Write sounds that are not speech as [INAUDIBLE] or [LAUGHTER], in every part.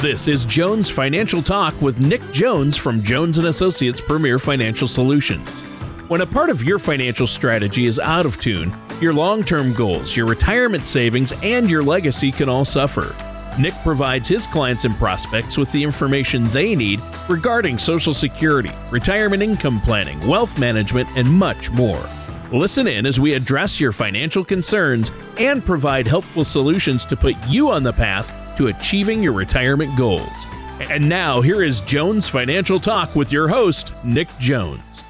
This is Jones Financial Talk with Nick Jones from Jones and Associates Premier Financial Solutions. When a part of your financial strategy is out of tune, your long-term goals, your retirement savings, and your legacy can all suffer. Nick provides his clients and prospects with the information they need regarding Social Security, retirement income planning, wealth management, and much more. Listen in as we address your financial concerns and provide helpful solutions to put you on the path to achieving your retirement goals. And now, here is Jones Financial Talk with your host, Nick Jones.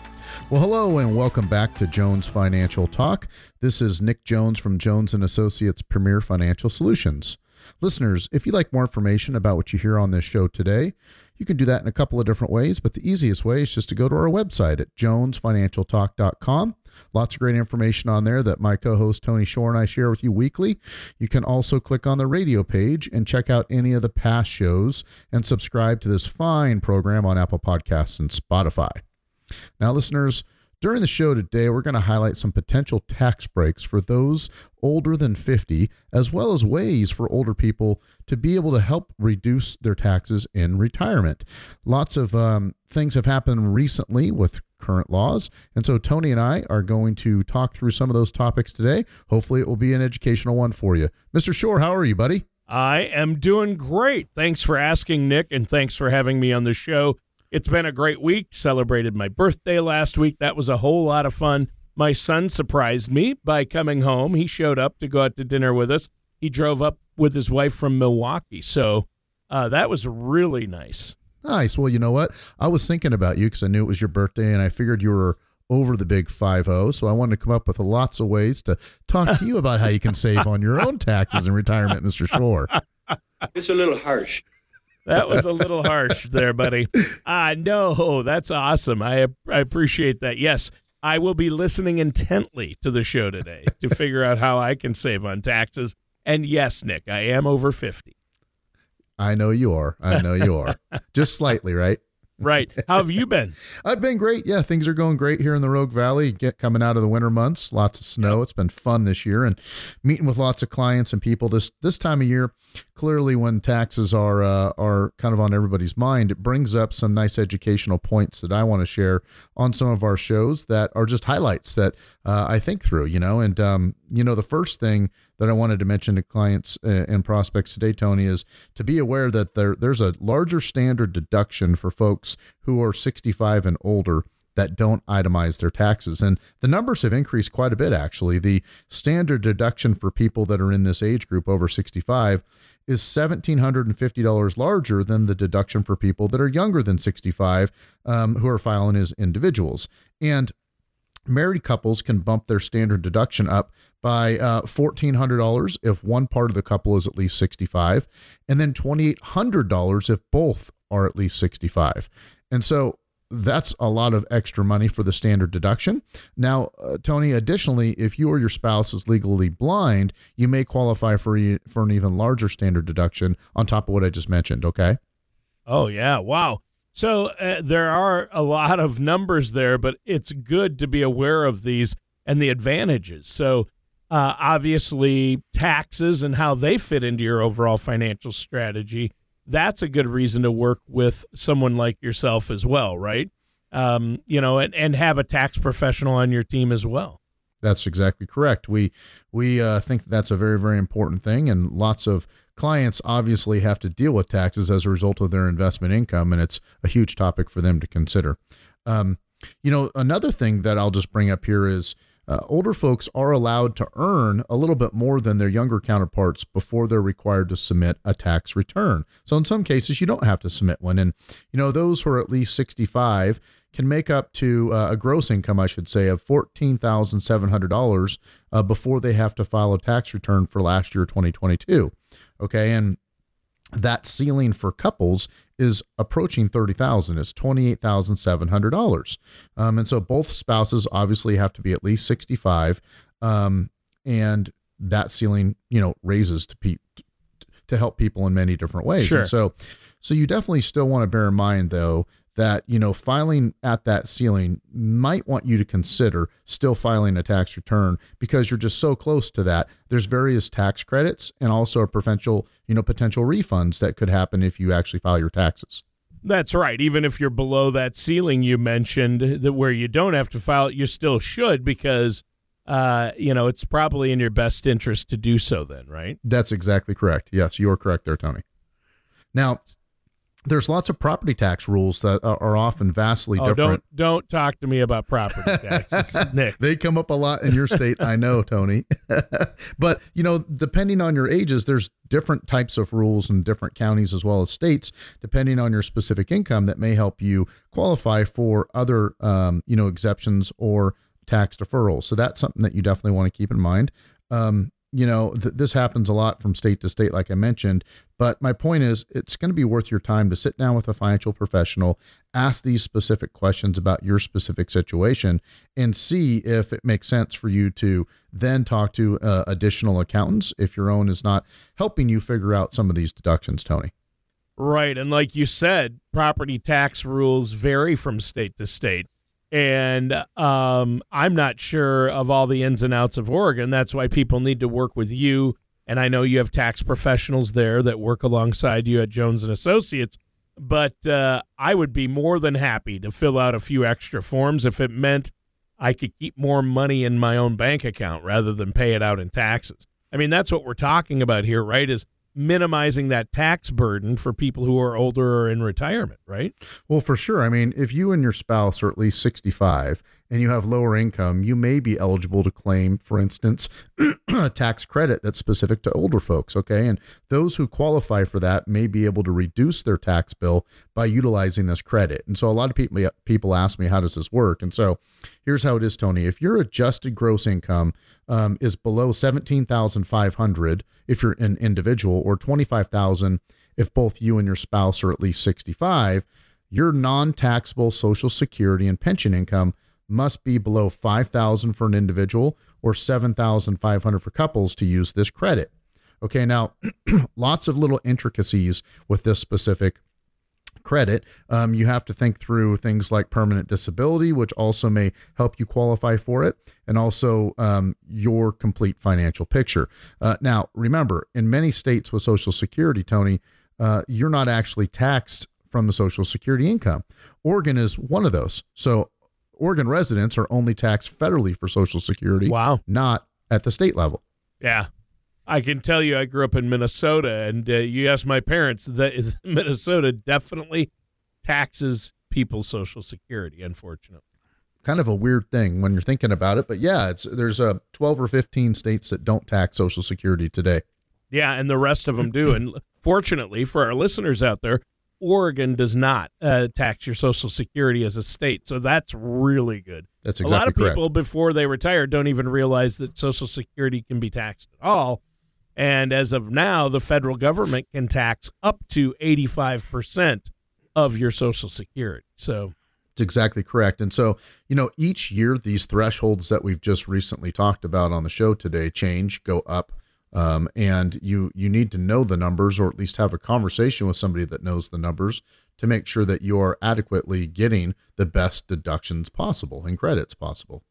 Well, hello and welcome back to Jones Financial Talk. This is Nick Jones from Jones and Associates Premier Financial Solutions. Listeners, if you'd like more information about what you hear on this show today, you can do that in a couple of different ways, but the easiest way is just to go to our website at jonesfinancialtalk.com. Lots of great information on there that my co host Tony Shore and I share with you weekly. You can also click on the radio page and check out any of the past shows and subscribe to this fine program on Apple Podcasts and Spotify. Now, listeners, during the show today, we're going to highlight some potential tax breaks for those older than 50, as well as ways for older people to be able to help reduce their taxes in retirement. Lots of um, things have happened recently with current laws. And so Tony and I are going to talk through some of those topics today. Hopefully, it will be an educational one for you. Mr. Shore, how are you, buddy? I am doing great. Thanks for asking, Nick, and thanks for having me on the show. It's been a great week. Celebrated my birthday last week. That was a whole lot of fun. My son surprised me by coming home. He showed up to go out to dinner with us. He drove up with his wife from Milwaukee. So uh, that was really nice. Nice. Well, you know what? I was thinking about you because I knew it was your birthday and I figured you were over the big 5 So I wanted to come up with lots of ways to talk to you about how you can save on your own taxes in retirement, Mr. Shore. [LAUGHS] It's a little harsh. That was a little harsh there, buddy. Ah, uh, no, that's awesome. I I appreciate that. Yes, I will be listening intently to the show today to figure out how I can save on taxes. And yes, Nick, I am over 50. I know you are. I know you are. Just slightly, right? Right. How have you been? [LAUGHS] I've been great. Yeah, things are going great here in the Rogue Valley. Get coming out of the winter months, lots of snow. It's been fun this year, and meeting with lots of clients and people this this time of year. Clearly, when taxes are uh, are kind of on everybody's mind, it brings up some nice educational points that I want to share on some of our shows that are just highlights that uh, I think through. You know, and um, you know, the first thing that I wanted to mention to clients uh, and prospects today, Tony, is to be aware that there there's a larger standard deduction for folks who are 65 and older that don't itemize their taxes. And the numbers have increased quite a bit, actually. The standard deduction for people that are in this age group over 65 is $1,750 larger than the deduction for people that are younger than 65 um, who are filing as individuals. And married couples can bump their standard deduction up by uh, $1,400 if one part of the couple is at least 65, and then $2,800 if both are at least 65. And so that's a lot of extra money for the standard deduction. Now, uh, Tony, additionally, if you or your spouse is legally blind, you may qualify for, for an even larger standard deduction on top of what I just mentioned, okay? Oh, yeah. Wow. So uh, there are a lot of numbers there, but it's good to be aware of these and the advantages. So uh, obviously, taxes and how they fit into your overall financial strategy. That's a good reason to work with someone like yourself as well, right? Um, you know, and, and have a tax professional on your team as well. That's exactly correct. We we uh, think that that's a very very important thing, and lots of clients obviously have to deal with taxes as a result of their investment income, and it's a huge topic for them to consider. Um, you know, another thing that I'll just bring up here is uh, older folks are allowed to earn a little bit more than their younger counterparts before they're required to submit a tax return. So in some cases, you don't have to submit one. And, you know, those who are at least 65 can make up to uh, a gross income, I should say, of $14,700 uh, before they have to file a tax return for last year, 2022. Okay. And that ceiling for couples is approaching 30,000. It's $28,700. Um, and so both spouses obviously have to be at least 65. Um, and that ceiling, you know, raises to pe- to help people in many different ways. Sure. And so, so you definitely still want to bear in mind though that you know filing at that ceiling might want you to consider still filing a tax return because you're just so close to that. There's various tax credits and also a potential you know potential refunds that could happen if you actually file your taxes. That's right. Even if you're below that ceiling you mentioned that where you don't have to file you still should because uh, you know it's probably in your best interest to do so then right? That's exactly correct. Yes you're correct there tony. Now there's lots of property tax rules that are often vastly oh, different. Don't don't talk to me about property taxes, [LAUGHS] Nick. they come up a lot in your state, I know, [LAUGHS] Tony. [LAUGHS] but you know, depending on your ages, there's different types of rules in different counties as well as states, depending on your specific income, that may help you qualify for other, um, you know, exceptions or tax deferrals. So that's something that you definitely want to keep in mind. Um, you know, th- this happens a lot from state to state, like I mentioned. But my point is, it's going to be worth your time to sit down with a financial professional, ask these specific questions about your specific situation, and see if it makes sense for you to then talk to uh, additional accountants if your own is not helping you figure out some of these deductions, Tony. Right. And like you said, property tax rules vary from state to state and um, I'm not sure of all the ins and outs of Oregon. That's why people need to work with you. And I know you have tax professionals there that work alongside you at Jones and Associates. But uh, I would be more than happy to fill out a few extra forms if it meant I could keep more money in my own bank account rather than pay it out in taxes. I mean, that's what we're talking about here, right? Is minimizing that tax burden for people who are older or in retirement, right? Well, for sure. I mean, if you and your spouse are at least 65 and you have lower income, you may be eligible to claim, for instance, [CLEARS THROAT] a tax credit that's specific to older folks. Okay. And those who qualify for that may be able to reduce their tax bill by utilizing this credit. And so a lot of people, people ask me, how does this work? And so here's how it is, Tony. If your adjusted gross income um, is below 17,500 if you're an individual or 25,000 if both you and your spouse are at least 65, your non-taxable social security and pension income must be below 5,000 for an individual or 7,500 for couples to use this credit. Okay, now [CLEARS THROAT] lots of little intricacies with this specific credit. Um, you have to think through things like permanent disability, which also may help you qualify for it, and also um, your complete financial picture. Uh, now, remember, in many states with Social Security, Tony, uh, you're not actually taxed from the Social Security income. Oregon is one of those. So, Oregon residents are only taxed federally for Social Security. Wow. Not at the state level. Yeah. I can tell you, I grew up in Minnesota, and uh, you ask my parents, that [LAUGHS] Minnesota definitely taxes people's Social Security. Unfortunately, kind of a weird thing when you're thinking about it, but yeah, it's there's a uh, 12 or 15 states that don't tax Social Security today. Yeah, and the rest of them do. And fortunately for our listeners out there, Oregon does not uh, tax your Social Security as a state, so that's really good. That's exactly a lot of correct. people before they retire don't even realize that Social Security can be taxed at all and as of now, the federal government can tax up to 85% of your Social Security. So it's exactly correct. And so, you know, each year, these thresholds that we've just recently talked about on the show today change, go up. Um, and you you need to know the numbers or at least have a conversation with somebody that knows the numbers to make sure that you are adequately getting the best deductions possible and credits possible.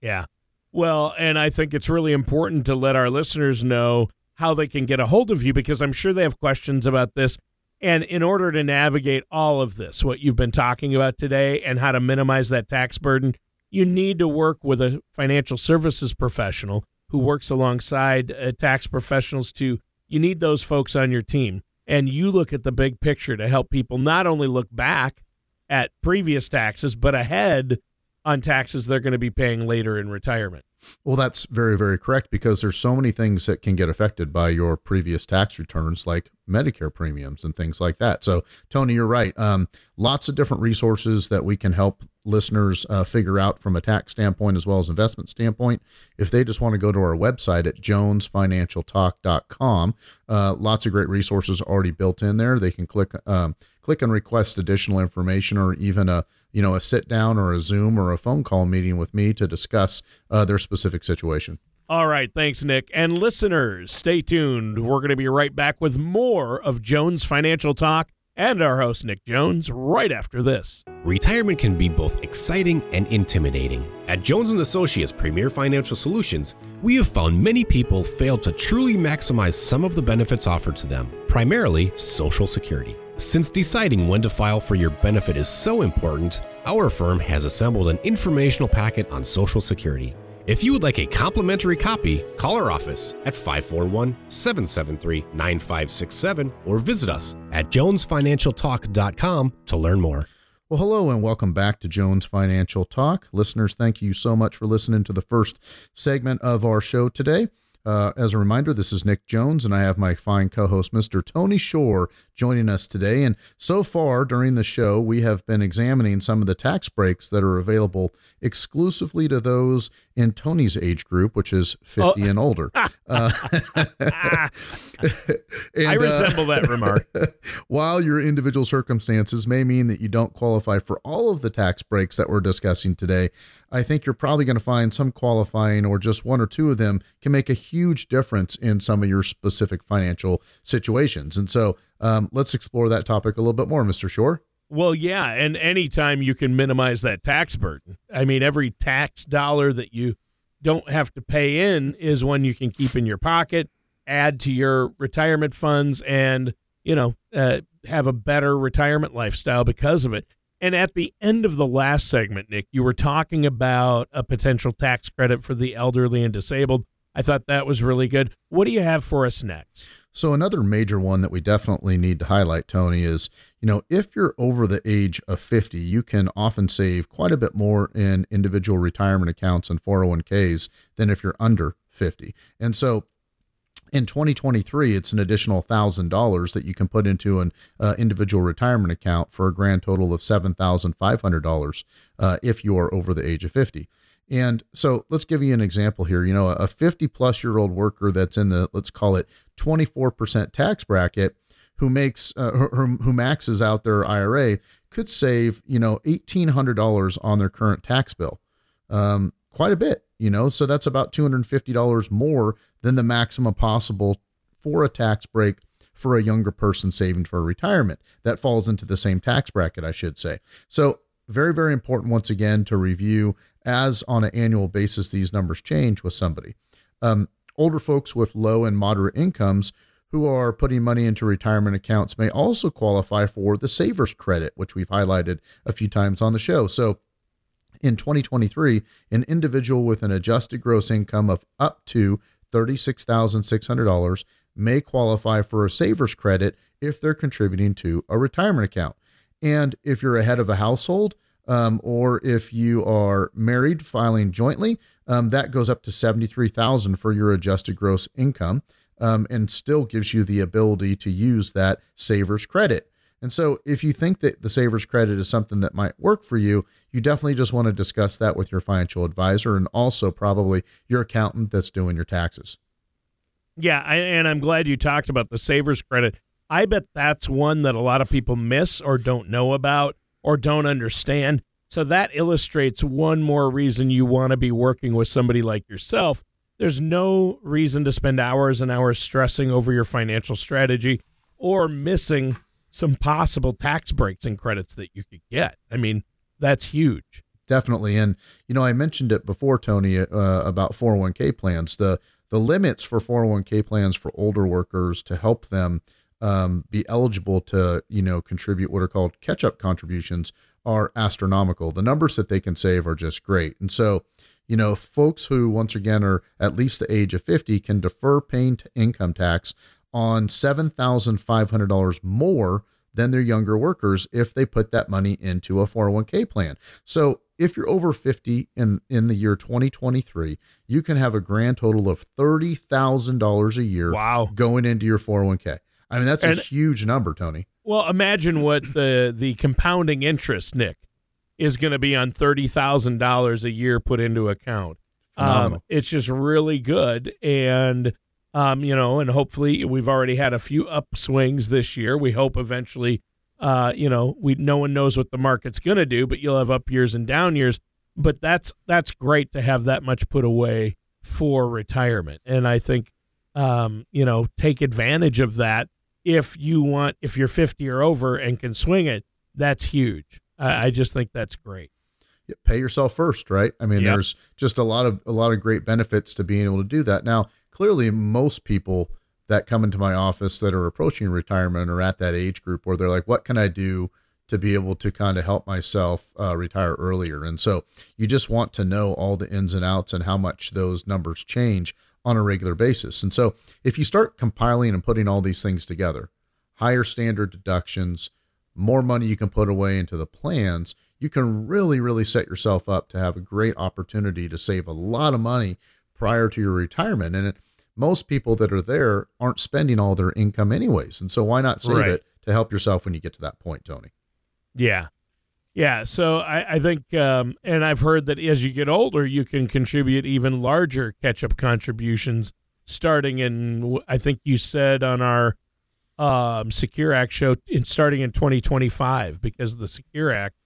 Yeah. Well, and I think it's really important to let our listeners know how they can get a hold of you because I'm sure they have questions about this. And in order to navigate all of this, what you've been talking about today and how to minimize that tax burden, you need to work with a financial services professional who works alongside uh, tax professionals to you need those folks on your team and you look at the big picture to help people not only look back at previous taxes but ahead on taxes they're going to be paying later in retirement. Well, that's very, very correct because there's so many things that can get affected by your previous tax returns, like Medicare premiums and things like that. So, Tony, you're right. Um, lots of different resources that we can help listeners uh, figure out from a tax standpoint as well as investment standpoint. If they just want to go to our website at jonesfinancialtalk.com, uh, lots of great resources already built in there. They can click um, click and request additional information or even a you know, a sit down or a Zoom or a phone call meeting with me to discuss uh, their specific situation. All right. Thanks, Nick. And listeners, stay tuned. We're going to be right back with more of Jones Financial Talk and our host, Nick Jones, right after this. Retirement can be both exciting and intimidating. At Jones & Associates Premier Financial Solutions, we have found many people fail to truly maximize some of the benefits offered to them, primarily Social Security. Since deciding when to file for your benefit is so important, our firm has assembled an informational packet on Social Security. If you would like a complimentary copy, call our office at 541 773 9567 or visit us at jonesfinancialtalk.com to learn more. Well, hello and welcome back to Jones Financial Talk. Listeners, thank you so much for listening to the first segment of our show today. Uh, as a reminder, this is Nick Jones, and I have my fine co host, Mr. Tony Shore, joining us today. And so far during the show, we have been examining some of the tax breaks that are available exclusively to those in Tony's age group, which is 50 oh. and older. [LAUGHS] Uh, [LAUGHS] and, I resemble uh, that remark. [LAUGHS] while your individual circumstances may mean that you don't qualify for all of the tax breaks that we're discussing today, I think you're probably going to find some qualifying or just one or two of them can make a huge difference in some of your specific financial situations. And so um, let's explore that topic a little bit more, Mr. Shore. Well, yeah. And anytime you can minimize that tax burden, I mean, every tax dollar that you don't have to pay in is one you can keep in your pocket, add to your retirement funds, and, you know, uh, have a better retirement lifestyle because of it. And at the end of the last segment, Nick, you were talking about a potential tax credit for the elderly and disabled. I thought that was really good. What do you have for us next? So, another major one that we definitely need to highlight, Tony, is you know, if you're over the age of 50, you can often save quite a bit more in individual retirement accounts and 401ks than if you're under 50. And so, in 2023, it's an additional $1,000 that you can put into an uh, individual retirement account for a grand total of $7,500 uh, if you are over the age of 50. And so let's give you an example here. You know, a 50 plus year old worker that's in the, let's call it 24% tax bracket who makes, uh, who, who maxes out their IRA could save, you know, $1,800 on their current tax bill. Um, quite a bit, you know, so that's about $250 more than the maximum possible for a tax break for a younger person saving for retirement. That falls into the same tax bracket, I should say. So, very, very important once again to review as on an annual basis these numbers change with somebody. Um, older folks with low and moderate incomes who are putting money into retirement accounts may also qualify for the savers credit, which we've highlighted a few times on the show. So, in 2023, an individual with an adjusted gross income of up to $36,600 may qualify for a saver's credit if they're contributing to a retirement account. And if you're a head of a household, um, or if you are married filing jointly, um, that goes up to 73,000 for your adjusted gross income um, and still gives you the ability to use that saver's credit. And so, if you think that the Savers credit is something that might work for you, you definitely just want to discuss that with your financial advisor and also probably your accountant that's doing your taxes. Yeah, I, and I'm glad you talked about the Savers credit. I bet that's one that a lot of people miss or don't know about or don't understand. So that illustrates one more reason you want to be working with somebody like yourself. There's no reason to spend hours and hours stressing over your financial strategy or missing some possible tax breaks and credits that you could get. I mean, that's huge. Definitely. And, you know, I mentioned it before, Tony, uh, about 401k plans. The, the limits for 401k plans for older workers to help them um, be eligible to, you know, contribute what are called catch up contributions are astronomical. The numbers that they can save are just great. And so, you know, folks who, once again, are at least the age of 50 can defer paying to income tax on $7,500 more than their younger workers if they put that money into a 401k plan. So if you're over 50 in, in the year 2023, you can have a grand total of $30,000 a year wow. going into your 401k. I mean, that's and, a huge number, Tony. Well, imagine what the, the compounding interest, Nick, is going to be on $30,000 a year put into account. Um, it's just really good. And um, you know, and hopefully we've already had a few upswings this year. We hope eventually, uh, you know, we no one knows what the market's going to do, but you'll have up years and down years. But that's that's great to have that much put away for retirement, and I think, um, you know, take advantage of that if you want if you're 50 or over and can swing it, that's huge. I, I just think that's great. Pay yourself first, right? I mean, Yep. there's just a lot of a lot of great benefits to being able to do that. Now, clearly, most people that come into my office that are approaching retirement are at that age group where they're like, "What can I do to be able to kind of help myself uh, retire earlier?" And so, you just want to know all the ins and outs and how much those numbers change on a regular basis. And so, if you start compiling and putting all these things together, higher standard deductions, more money you can put away into the plans, you can really, really set yourself up to have a great opportunity to save a lot of money prior to your retirement. And it, most people that are there aren't spending all their income anyways. And so why not save Right. it to help yourself when you get to that point, Tony? Yeah. Yeah. So I, I think, um, and I've heard that as you get older, you can contribute even larger catch up contributions starting in, I think you said on our um, Secure Act show, in starting in 2025, because of the Secure Act,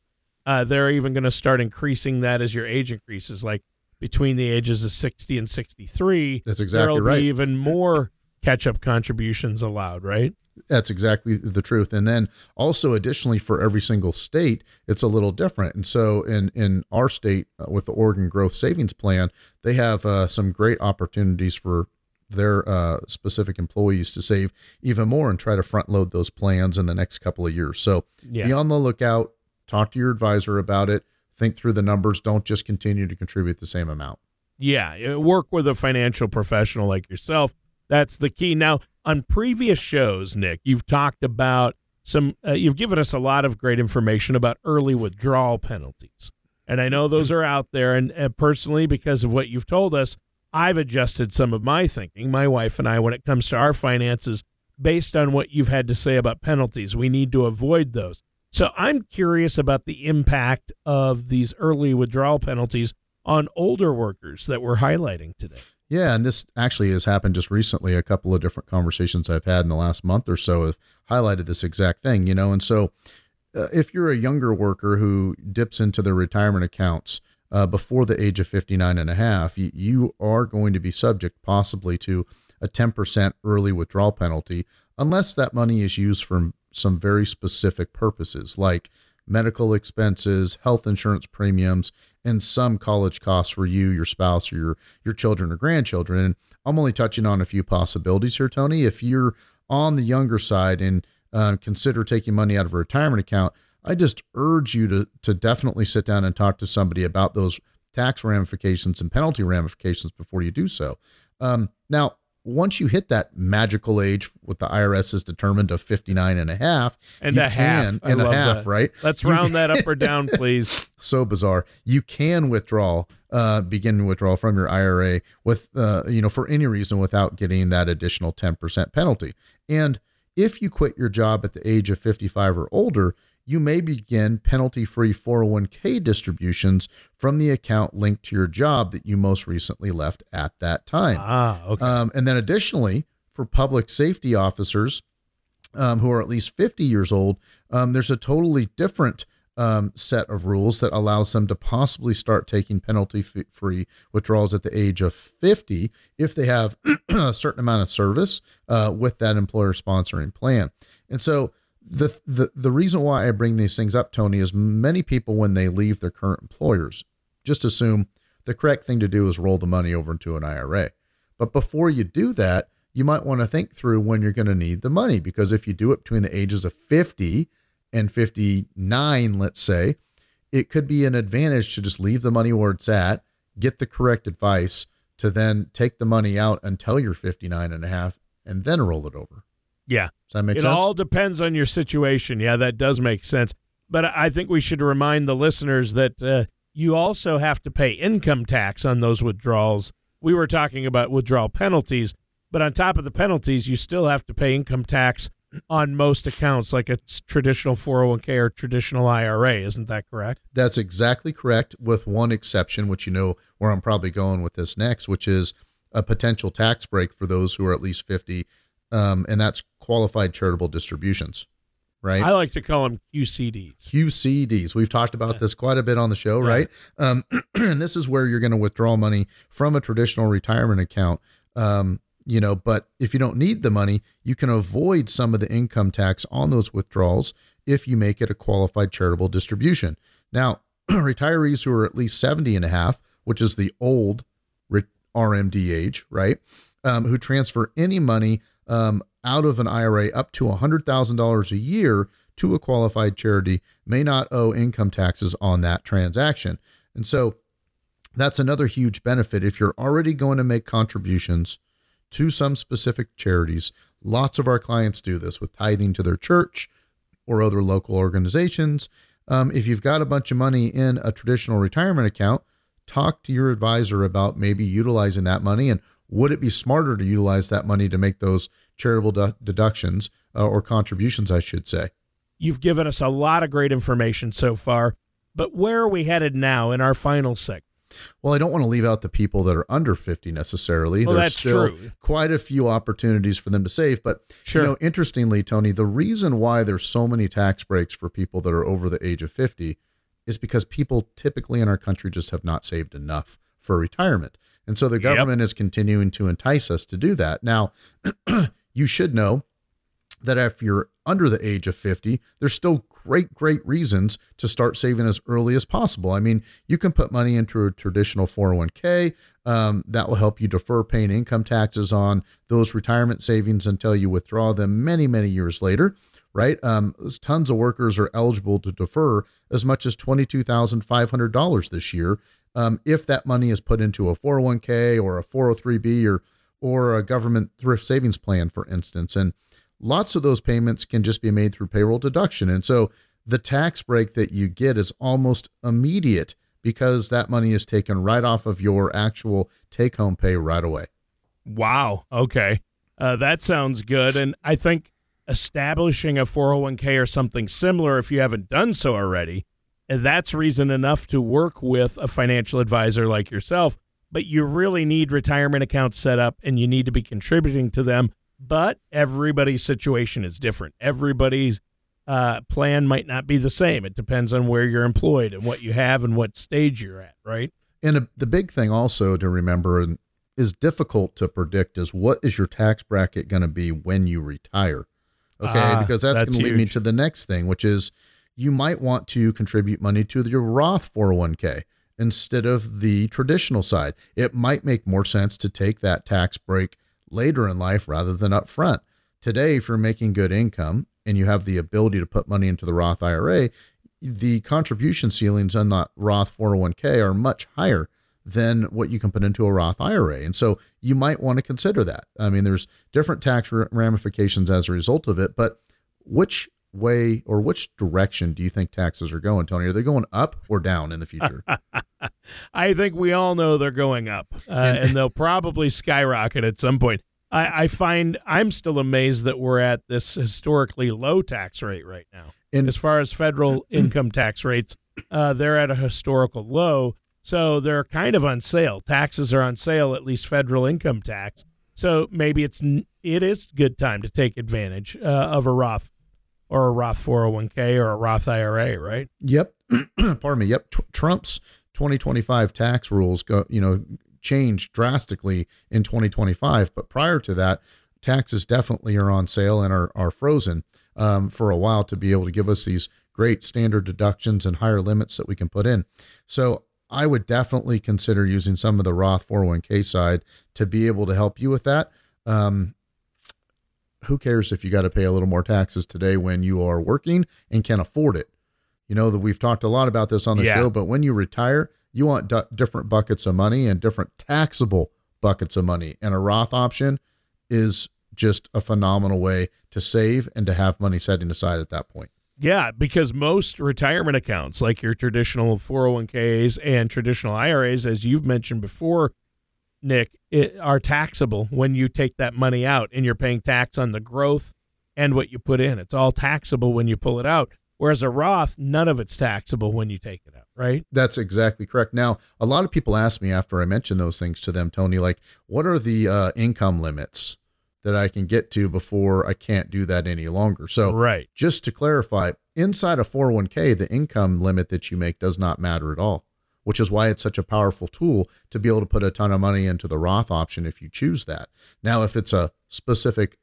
uh, they're even going to start increasing that as your age increases, like between the ages of 60 and 63. That's exactly there'll right. be even more catch up contributions allowed, right? That's exactly the truth. And then also additionally for every single state, it's a little different. And so in in our state uh, with the Oregon Growth Savings Plan, they have uh, some great opportunities for their uh, specific employees to save even more and try to front load those plans in the next couple of years. So Yeah. be on the lookout. Talk to your advisor about it. Think through the numbers. Don't just continue to contribute the same amount. Yeah, uh, work with a financial professional like yourself. That's the key. Now, on previous shows, Nick, you've talked about some, uh, you've given us a lot of great information about early withdrawal penalties. And I know those are out there. And, and personally, because of what you've told us, I've adjusted some of my thinking, my wife and I, when it comes to our finances, based on what you've had to say about penalties. We need to avoid those. So I'm curious about the impact of these early withdrawal penalties on older workers that we're highlighting today. Yeah, and this actually has happened just recently. A couple of different conversations I've had in the last month or so have highlighted this exact thing, you know. And so, uh, if you're a younger worker who dips into their retirement accounts uh, before the age of 59 and a half, you, you are going to be subject possibly to a 10% early withdrawal penalty unless that money is used for some very specific purposes like medical expenses, health insurance premiums, and some college costs for you, your spouse, or your your children or grandchildren. And I'm only touching on a few possibilities here, Tony. If you're on the younger side and uh, consider taking money out of a retirement account, I just urge you to to definitely sit down and talk to somebody about those tax ramifications and penalty ramifications before you do so. Um, now, once you hit that magical age, what the IRS has determined of 59 and a half, And a can- I and a half, that. right? Let's You- round [LAUGHS] that up or down, please. so bizarre. You can withdraw, uh, begin withdrawal from your IRA with, uh, you know, for any reason without getting that additional 10% penalty. And if you quit your job at the age of 55 or older, you may begin penalty free 401k distributions from the account linked to your job that you most recently left at that time. Ah, okay. Um, and then additionally, for public safety officers um, who are at least 50 years old, um, there's a totally different um, set of rules that allows them to possibly start taking penalty free withdrawals at the age of 50 if they have [CLEARS THROAT] a certain amount of service uh, with that employer sponsoring plan. And so the, the the reason why I bring these things up, Tony, is many people when they leave their current employers just assume the correct thing to do is roll the money over into an IRA. But before you do that, you might want to think through when you're going to need the money because if you do it between the ages of 50 and 59, let's say, it could be an advantage to just leave the money where it's at, get the correct advice to then take the money out until you're 59 and a half and then roll it over. Yeah. Does that make it sense? all depends on your situation. Yeah, that does make sense. But I think we should remind the listeners that uh, you also have to pay income tax on those withdrawals. We were talking about withdrawal penalties, but on top of the penalties, you still have to pay income tax on most accounts, like a traditional 401k or traditional IRA. Isn't that correct? That's exactly correct, with one exception, which you know where I'm probably going with this next, which is a potential tax break for those who are at least 50, um, and that's qualified charitable distributions, right? I like to call them QCDs. QCDs. We've talked about this quite a bit on the show, right? Um, [CLEARS THROAT] and this is where you're going to withdraw money from a traditional retirement account um, you know, but if you don't need the money, you can avoid some of the income tax on those withdrawals if you make it a qualified charitable distribution. Now, [CLEARS THROAT] retirees who are at least 70 and a half, which is the old RMD age, right? Um, who transfer any money um, out of an IRA up to $100,000 a year to a qualified charity may not owe income taxes on that transaction. And so that's another huge benefit. If you're already going to make contributions to some specific charities, lots of our clients do this with tithing to their church or other local organizations. Um, if you've got a bunch of money in a traditional retirement account, talk to your advisor about maybe utilizing that money and would it be smarter to utilize that money to make those charitable de- deductions uh, or contributions, I should say. You've given us a lot of great information so far, but where are we headed now in our final segment? Well, I don't want to leave out the people that are under 50 necessarily. Well, There's that's still true. quite a few opportunities for them to save. But Sure. you know, interestingly, Tony, the reason why there's so many tax breaks for people that are over the age of 50 is because people typically in our country just have not saved enough for retirement. And so the Yep. government is continuing to entice us to do that. Now, [CLEARS THROAT] you should know that if you're under the age of 50, there's still great, great reasons to start saving as early as possible. I mean, you can put money into a traditional 401k. Um, that will help you defer paying income taxes on those retirement savings until you withdraw them many, many years later, right? Um, tons of workers are eligible to defer as much as $22,500 this year um, if that money is put into a 401k or a 403b or or a government thrift savings plan, for instance. And lots of those payments can just be made through payroll deduction. And so the tax break that you get is almost immediate because that money is taken right off of your actual take home pay right away. Wow. Okay. Uh, that sounds good. And I think establishing a 401k or something similar, if you haven't done so already, that's reason enough to work with a financial advisor like yourself. But you really need retirement accounts set up and you need to be contributing to them. But everybody's situation is different. Everybody's uh, plan might not be the same. It depends on where you're employed and what you have and what stage you're at, right? And a, the big thing also to remember and is difficult to predict is what is your tax bracket going to be when you retire? Okay, Ah, because that's, that's going to lead me to the next thing, which is you might want to contribute money to your Roth 401k instead of the traditional side. It might make more sense to take that tax break later in life rather than up front. Today, if you're making good income and you have the ability to put money into the Roth IRA, the contribution ceilings on that Roth 401k are much higher than what you can put into a Roth IRA. And so you might want to consider that. I mean, there's different tax ramifications as a result of it, but which way or which direction do you think taxes are going, Tony? Are they going up or down in the future? [LAUGHS] I think we all know they're going up, uh, and, they'll probably skyrocket at some point. I, I find I'm still amazed that we're at this historically low tax rate right now. And- as far as federal [CLEARS THROAT] income tax rates, uh, they're at a historical low, so they're kind of on sale. Taxes are on sale, at least federal income tax. So maybe it's it is good time to take advantage uh, of a Roth or a Roth 401k or a Roth IRA, right? Yep. [CLEARS THROAT] Pardon me. Yep. Tr- Trump's 2025 tax rules go, you know, changed drastically in 2025. But prior to that, taxes definitely are on sale and are, are frozen um, for a while to be able to give us these great standard deductions and higher limits that we can put in. So I would definitely consider using some of the Roth 401k side to be able to help you with that. Um, who cares if you got to pay a little more taxes today when you are working and can afford it? You know that we've talked a lot about this on the Yeah. show, but when you retire, you want du- different buckets of money and different taxable buckets of money. And a Roth option is just a phenomenal way to save and to have money setting aside at that point. Yeah, because most retirement accounts, like your traditional 401ks and traditional IRAs, as you've mentioned before, Nick, it, are taxable when you take that money out and you're paying tax on the growth and what you put in. It's all taxable when you pull it out. Whereas a Roth, none of it's taxable when you take it out, right? That's exactly correct. Now, a lot of people ask me after I mention those things to them, Tony, like, what are the uh, income limits that I can get to before I can't do that any longer? So, Right. just to clarify, inside a 401k, the income limit that you make does not matter at all. Which is why it's such a powerful tool to be able to put a ton of money into the Roth option if you choose that. Now, if it's a specific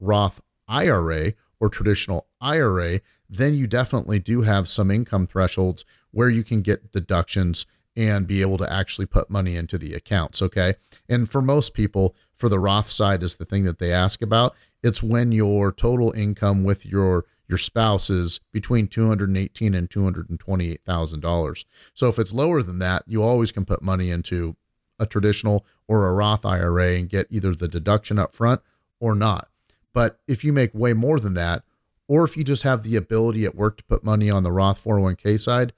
Roth IRA or traditional IRA, then you definitely do have some income thresholds where you can get deductions and be able to actually put money into the accounts. Okay. And for most people, for the Roth side is the thing that they ask about. It's when your total income with your your spouse is between two hundred and eighteen and two hundred twenty eight thousand dollars. So if it's lower than that, you always can put money into a traditional or a Roth IRA and get either the deduction up front or not. But if you make way more than that, or if you just have the ability at work to put money on the Roth 401k side,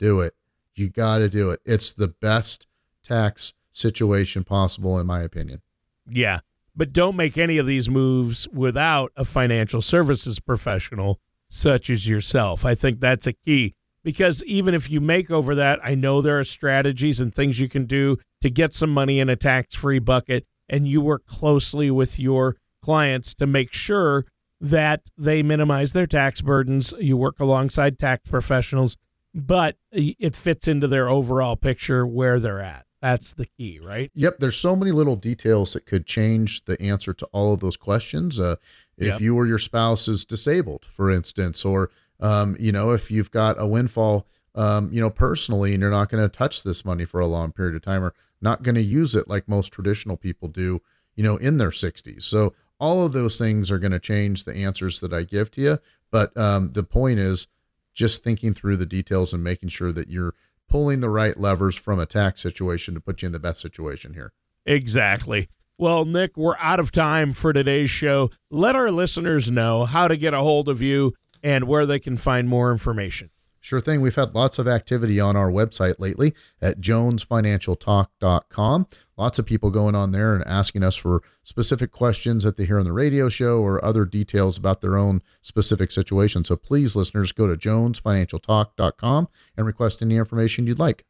do it. You got to do it. It's the best tax situation possible, in my opinion. Yeah. But don't make any of these moves without a financial services professional such as yourself. I think that's a key because even if you make over that, I know there are strategies and things you can do to get some money in a tax free bucket, and you work closely with your clients to make sure that they minimize their tax burdens. You work alongside tax professionals, but it fits into their overall picture where they're at. That's the key, right? Yep. There's so many little details that could change the answer to all of those questions. Uh, if yep. you or your spouse is disabled, for instance, or um, you know, if you've got a windfall, um, you know, personally, and you're not going to touch this money for a long period of time, or not going to use it like most traditional people do, you know, in their 60s. So all of those things are going to change the answers that I give to you. But um, the point is just thinking through the details and making sure that you're pulling the right levers from a tax situation to put you in the best situation here. Exactly. Well, Nick, we're out of time for today's show. Let our listeners know how to get a hold of you and where they can find more information. Sure thing. We've had lots of activity on our website lately at jonesfinancialtalk.com. Lots of people going on there and asking us for specific questions that they hear on the radio show or other details about their own specific situation. So please, listeners, go to jonesfinancialtalk.com and request any information you'd like.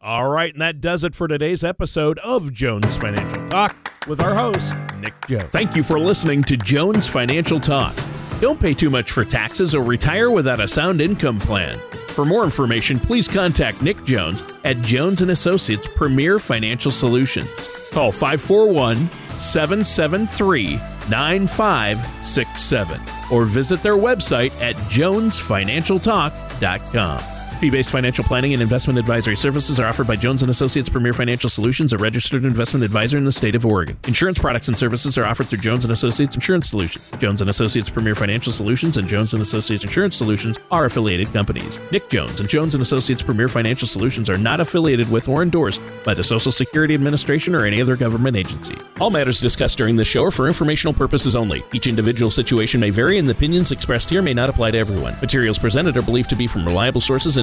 All right, and that does it for today's episode of Jones Financial Talk with our host, Nick Jones. Thank you for listening to Jones Financial Talk. Don't pay too much for taxes or retire without a sound income plan. For more information, please contact Nick Jones at Jones and Associates Premier Financial Solutions. Call 541 773 9567 or visit their website at jonesfinancialtalk.com. Fee-based financial planning and investment advisory services are offered by Jones and Associates Premier Financial Solutions, a registered investment advisor in the state of Oregon. Insurance products and services are offered through Jones and Associates Insurance Solutions. Jones and Associates Premier Financial Solutions and Jones and Associates Insurance Solutions are affiliated companies. Nick Jones and Jones and Associates Premier Financial Solutions are not affiliated with or endorsed by the Social Security Administration or any other government agency. All matters discussed during this show are for informational purposes only. Each individual situation may vary and the opinions expressed here may not apply to everyone. Materials presented are believed to be from reliable sources